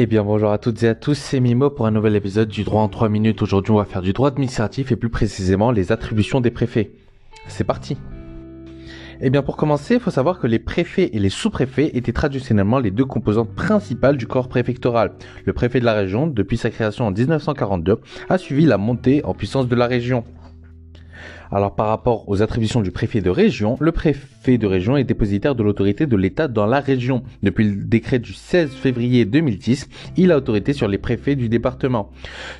Eh bien bonjour à toutes et à tous, c'est Mimo pour un nouvel épisode du droit en 3 minutes. Aujourd'hui on va faire du droit administratif et plus précisément les attributions des préfets. C'est parti Eh bien pour commencer, il faut savoir que les préfets et les sous-préfets étaient traditionnellement les deux composantes principales du corps préfectoral. Le préfet de la région, depuis sa création en 1942, a suivi la montée en puissance de la région. Alors par rapport aux attributions du préfet de région, le préfet de région est dépositaire de l'autorité de l'État dans la région. Depuis le décret du 16 février 2010, il a autorité sur les préfets du département.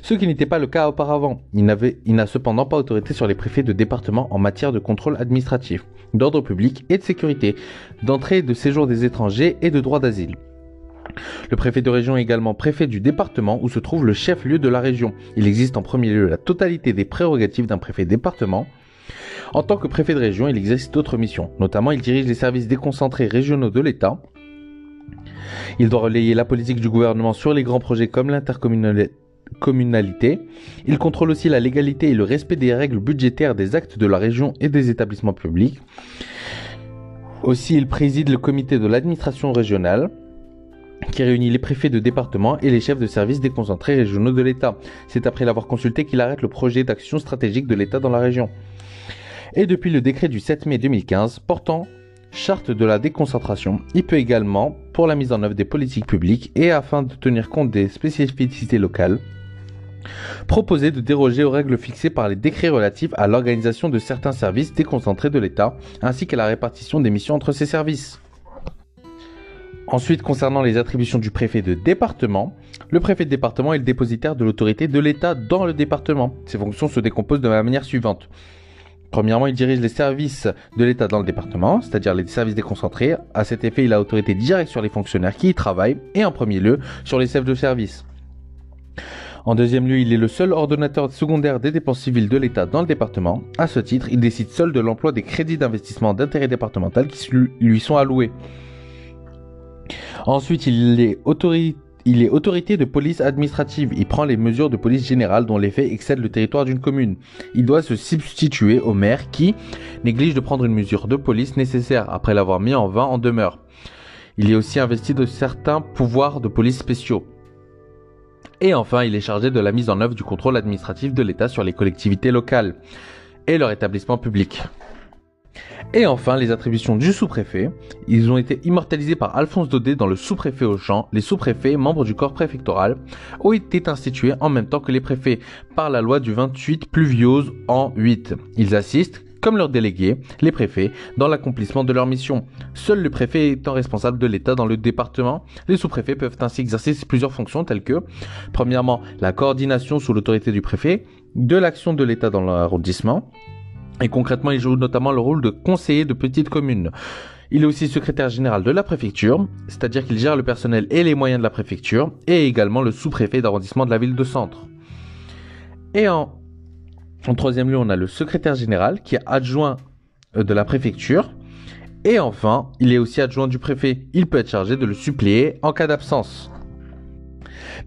Ce qui n'était pas le cas auparavant. Il n'a cependant pas autorité sur les préfets de département en matière de contrôle administratif, d'ordre public et de sécurité, d'entrée et de séjour des étrangers et de droit d'asile. Le préfet de région est également préfet du département où se trouve le chef-lieu de la région. Il existe en premier lieu la totalité des prérogatives d'un préfet département, en tant que préfet de région, il exerce d'autres missions. Notamment, il dirige les services déconcentrés régionaux de l'État. Il doit relayer la politique du gouvernement sur les grands projets comme l'intercommunalité. Il contrôle aussi la légalité et le respect des règles budgétaires des actes de la région et des établissements publics. Aussi, il préside le comité de l'administration régionale qui réunit les préfets de département et les chefs de services déconcentrés régionaux de l'État. C'est après l'avoir consulté qu'il arrête le projet d'action stratégique de l'État dans la région et depuis le décret du 7 mai 2015 portant charte de la déconcentration, il peut également, pour la mise en œuvre des politiques publiques et afin de tenir compte des spécificités locales, proposer de déroger aux règles fixées par les décrets relatifs à l'organisation de certains services déconcentrés de l'État, ainsi qu'à la répartition des missions entre ces services. Ensuite, concernant les attributions du préfet de département, le préfet de département est le dépositaire de l'autorité de l'État dans le département. Ses fonctions se décomposent de la manière suivante. Premièrement, il dirige les services de l'État dans le département, c'est-à-dire les services déconcentrés. À cet effet, il a autorité directe sur les fonctionnaires qui y travaillent et en premier lieu sur les chefs de service. En deuxième lieu, il est le seul ordonnateur secondaire des dépenses civiles de l'État dans le département. À ce titre, il décide seul de l'emploi des crédits d'investissement d'intérêt départemental qui lui sont alloués. Ensuite, il est autorité il est autorité de police administrative. Il prend les mesures de police générale dont l'effet excède le territoire d'une commune. Il doit se substituer au maire qui néglige de prendre une mesure de police nécessaire après l'avoir mis en vain en demeure. Il est aussi investi de certains pouvoirs de police spéciaux. Et enfin, il est chargé de la mise en œuvre du contrôle administratif de l'État sur les collectivités locales et leur établissement public. Et enfin, les attributions du sous-préfet. Ils ont été immortalisés par Alphonse Daudet dans le sous-préfet au champ. Les sous-préfets, membres du corps préfectoral, ont été institués en même temps que les préfets par la loi du 28 pluviose en 8. Ils assistent, comme leurs délégués, les préfets, dans l'accomplissement de leur mission. Seul le préfet étant responsable de l'État dans le département, les sous-préfets peuvent ainsi exercer plusieurs fonctions telles que, premièrement, la coordination sous l'autorité du préfet de l'action de l'État dans l'arrondissement, et concrètement, il joue notamment le rôle de conseiller de petite commune. Il est aussi secrétaire général de la préfecture, c'est-à-dire qu'il gère le personnel et les moyens de la préfecture, et également le sous-préfet d'arrondissement de la ville de Centre. Et en, troisième lieu, on a le secrétaire général qui est adjoint euh, de la préfecture. Et enfin, il est aussi adjoint du préfet. Il peut être chargé de le suppléer en cas d'absence.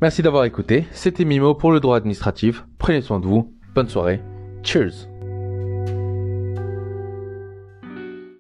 Merci d'avoir écouté. C'était Mimo pour le droit administratif. Prenez soin de vous. Bonne soirée. Cheers